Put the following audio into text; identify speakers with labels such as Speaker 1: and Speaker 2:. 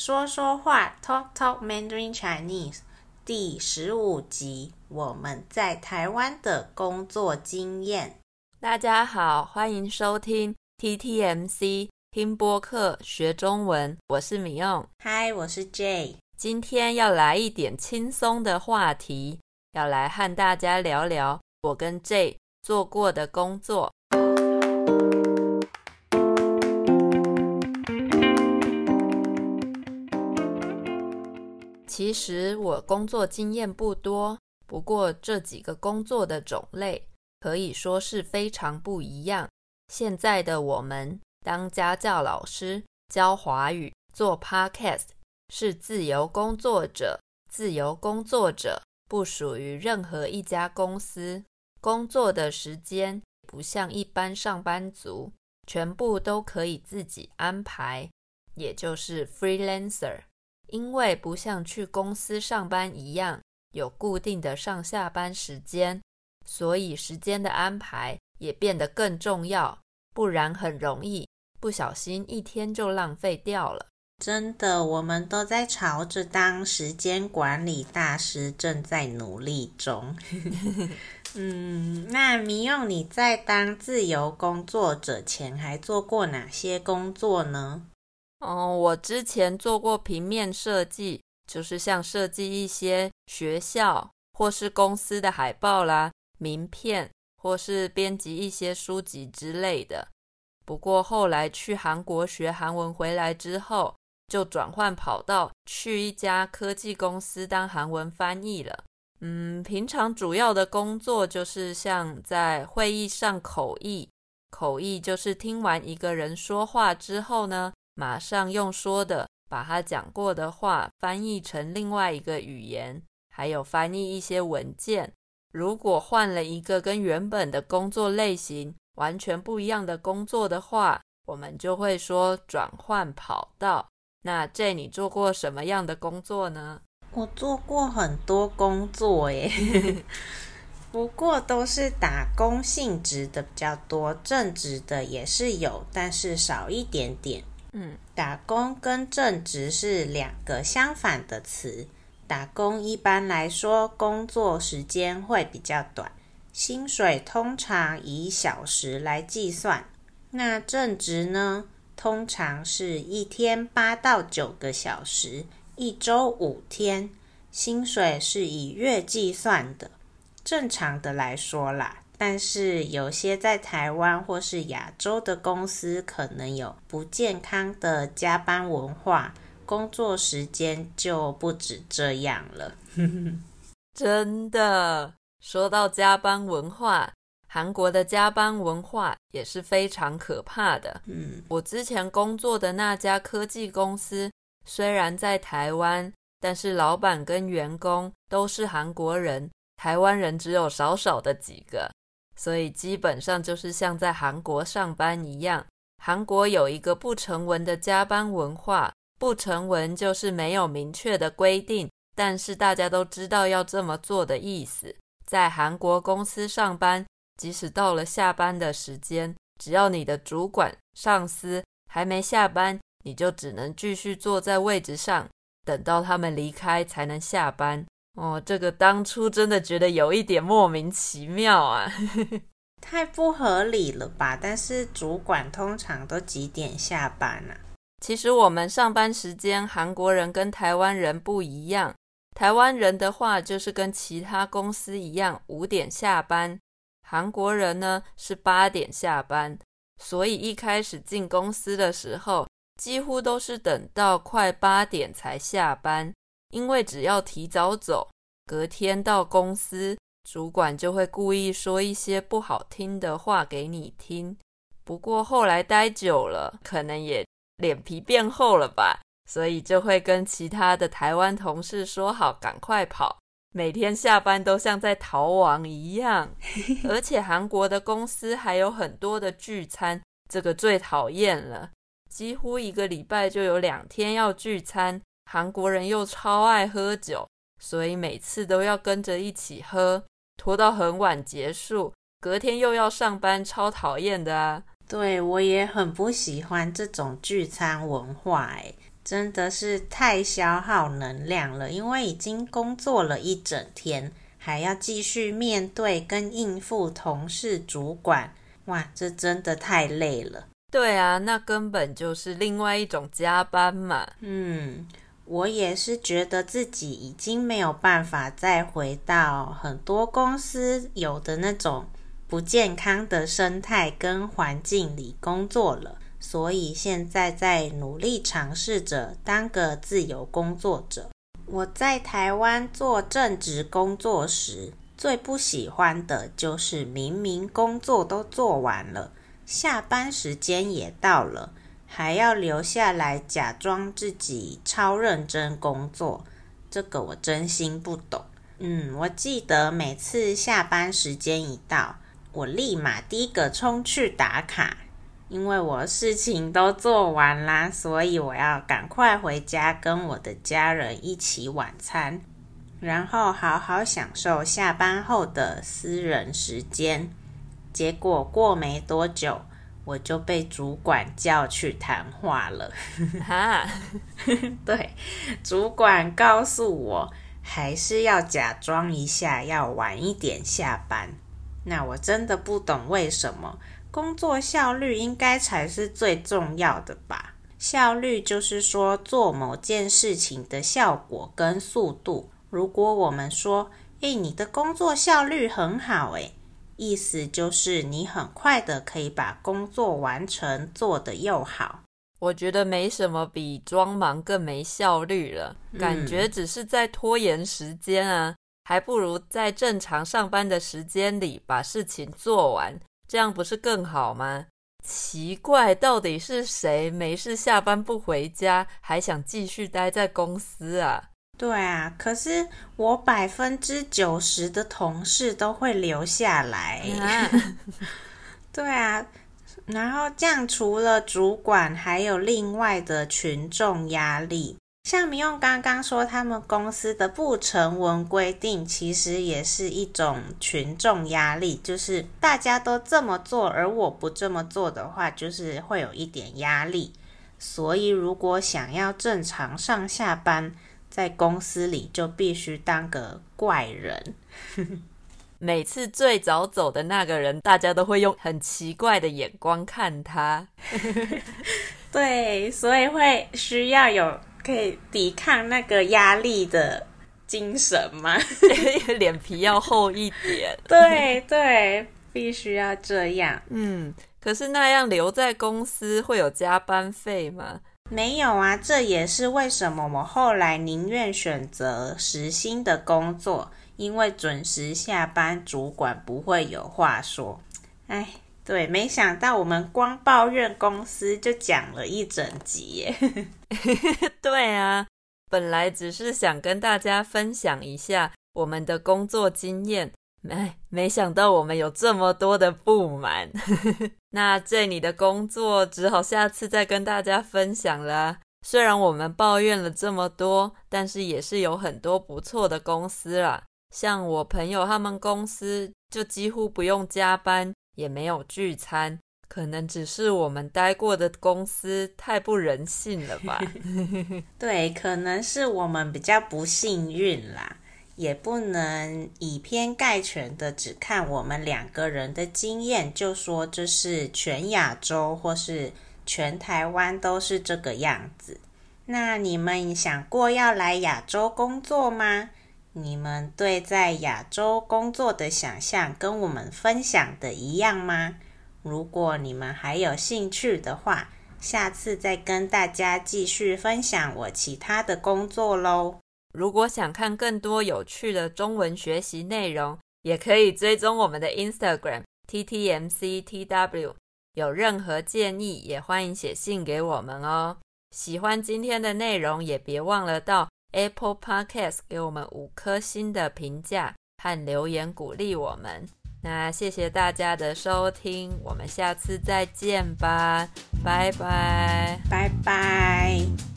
Speaker 1: 说说话，Talk Talk Mandarin Chinese，第十五集，我们在台湾的工作经验。
Speaker 2: 大家好，欢迎收听 TTMC 听播客学中文，我是米用。
Speaker 1: 嗨，我是 Jay。
Speaker 2: 今天要来一点轻松的话题，要来和大家聊聊我跟 Jay 做过的工作。其实我工作经验不多，不过这几个工作的种类可以说是非常不一样。现在的我们当家教老师，教华语，做 podcast，是自由工作者。自由工作者不属于任何一家公司，工作的时间不像一般上班族，全部都可以自己安排，也就是 freelancer。因为不像去公司上班一样有固定的上下班时间，所以时间的安排也变得更重要，不然很容易不小心一天就浪费掉了。
Speaker 1: 真的，我们都在朝着当时间管理大师，正在努力中。嗯，那米用你在当自由工作者前还做过哪些工作呢？
Speaker 2: 嗯，我之前做过平面设计，就是像设计一些学校或是公司的海报啦、名片，或是编辑一些书籍之类的。不过后来去韩国学韩文回来之后，就转换跑道去一家科技公司当韩文翻译了。嗯，平常主要的工作就是像在会议上口译，口译就是听完一个人说话之后呢，马上用说的把他讲过的话翻译成另外一个语言，还有翻译一些文件。如果换了一个跟原本的工作类型完全不一样的工作的话，我们就会说转换跑道。那这你做过什么样的工作呢？
Speaker 1: 我做过很多工作耶，不过都是打工性质的比较多，正职的也是有，但是少一点点。嗯，打工跟正职是两个相反的词。打工一般来说，工作时间会比较短，薪水通常以小时来计算。那正职呢，通常是一天八到九个小时，一周五天，薪水是以月计算的。正常的来说啦。但是有些在台湾或是亚洲的公司，可能有不健康的加班文化，工作时间就不止这样了。
Speaker 2: 真的，说到加班文化，韩国的加班文化也是非常可怕的。嗯，我之前工作的那家科技公司，虽然在台湾，但是老板跟员工都是韩国人，台湾人只有少少的几个。所以基本上就是像在韩国上班一样。韩国有一个不成文的加班文化，不成文就是没有明确的规定，但是大家都知道要这么做的意思。在韩国公司上班，即使到了下班的时间，只要你的主管、上司还没下班，你就只能继续坐在位置上，等到他们离开才能下班。哦，这个当初真的觉得有一点莫名其妙啊，
Speaker 1: 太不合理了吧？但是主管通常都几点下班啊？
Speaker 2: 其实我们上班时间，韩国人跟台湾人不一样。台湾人的话就是跟其他公司一样，五点下班。韩国人呢是八点下班，所以一开始进公司的时候，几乎都是等到快八点才下班。因为只要提早走，隔天到公司，主管就会故意说一些不好听的话给你听。不过后来待久了，可能也脸皮变厚了吧，所以就会跟其他的台湾同事说好，赶快跑，每天下班都像在逃亡一样。而且韩国的公司还有很多的聚餐，这个最讨厌了，几乎一个礼拜就有两天要聚餐。韩国人又超爱喝酒，所以每次都要跟着一起喝，拖到很晚结束，隔天又要上班，超讨厌的啊！
Speaker 1: 对，我也很不喜欢这种聚餐文化，哎，真的是太消耗能量了，因为已经工作了一整天，还要继续面对跟应付同事、主管，哇，这真的太累了。
Speaker 2: 对啊，那根本就是另外一种加班嘛。
Speaker 1: 嗯，我也是觉得自己已经没有办法再回到很多公司有的那种不健康的生态跟环境里工作了。所以现在在努力尝试着当个自由工作者。我在台湾做正职工作时，最不喜欢的就是明明工作都做完了，下班时间也到了，还要留下来假装自己超认真工作。这个我真心不懂。嗯，我记得每次下班时间一到，我立马第一个冲去打卡。因为我事情都做完啦，所以我要赶快回家跟我的家人一起晚餐，然后好好享受下班后的私人时间。结果过没多久，我就被主管叫去谈话了。哈，对，主管告诉我，还是要假装一下，要晚一点下班。那我真的不懂为什么。工作效率应该才是最重要的吧？效率就是说做某件事情的效果跟速度。如果我们说，诶，你的工作效率很好，诶，意思就是你很快的可以把工作完成，做得又好。
Speaker 2: 我觉得没什么比装忙更没效率了，感觉只是在拖延时间啊，还不如在正常上班的时间里把事情做完。这样不是更好吗？奇怪，到底是谁没事下班不回家，还想继续待在公司啊？
Speaker 1: 对啊，可是我百分之九十的同事都会留下来。啊 对啊，然后这样除了主管，还有另外的群众压力。像明用刚刚说，他们公司的不成文规定，其实也是一种群众压力，就是大家都这么做，而我不这么做的话，就是会有一点压力。所以，如果想要正常上下班，在公司里就必须当个怪人。
Speaker 2: 每次最早走的那个人，大家都会用很奇怪的眼光看他。
Speaker 1: 对，所以会需要有。可以抵抗那个压力的精神吗？
Speaker 2: 脸皮要厚一点。
Speaker 1: 对对，必须要这样。
Speaker 2: 嗯，可是那样留在公司会有加班费吗？
Speaker 1: 没有啊，这也是为什么我后来宁愿选择时薪的工作，因为准时下班，主管不会有话说。哎。对，没想到我们光抱怨公司就讲了一整集耶。
Speaker 2: 对啊，本来只是想跟大家分享一下我们的工作经验，没没想到我们有这么多的不满。那这里的工作只好下次再跟大家分享啦。虽然我们抱怨了这么多，但是也是有很多不错的公司啦。像我朋友他们公司就几乎不用加班。也没有聚餐，可能只是我们待过的公司太不人性了吧？
Speaker 1: 对，可能是我们比较不幸运啦，也不能以偏概全的只看我们两个人的经验，就说这是全亚洲或是全台湾都是这个样子。那你们想过要来亚洲工作吗？你们对在亚洲工作的想象跟我们分享的一样吗？如果你们还有兴趣的话，下次再跟大家继续分享我其他的工作喽。
Speaker 2: 如果想看更多有趣的中文学习内容，也可以追踪我们的 Instagram TTMCTW。有任何建议，也欢迎写信给我们哦。喜欢今天的内容，也别忘了到 Apple Podcast 给我们五颗星的评价和留言鼓励我们，那谢谢大家的收听，我们下次再见吧，拜拜，
Speaker 1: 拜拜。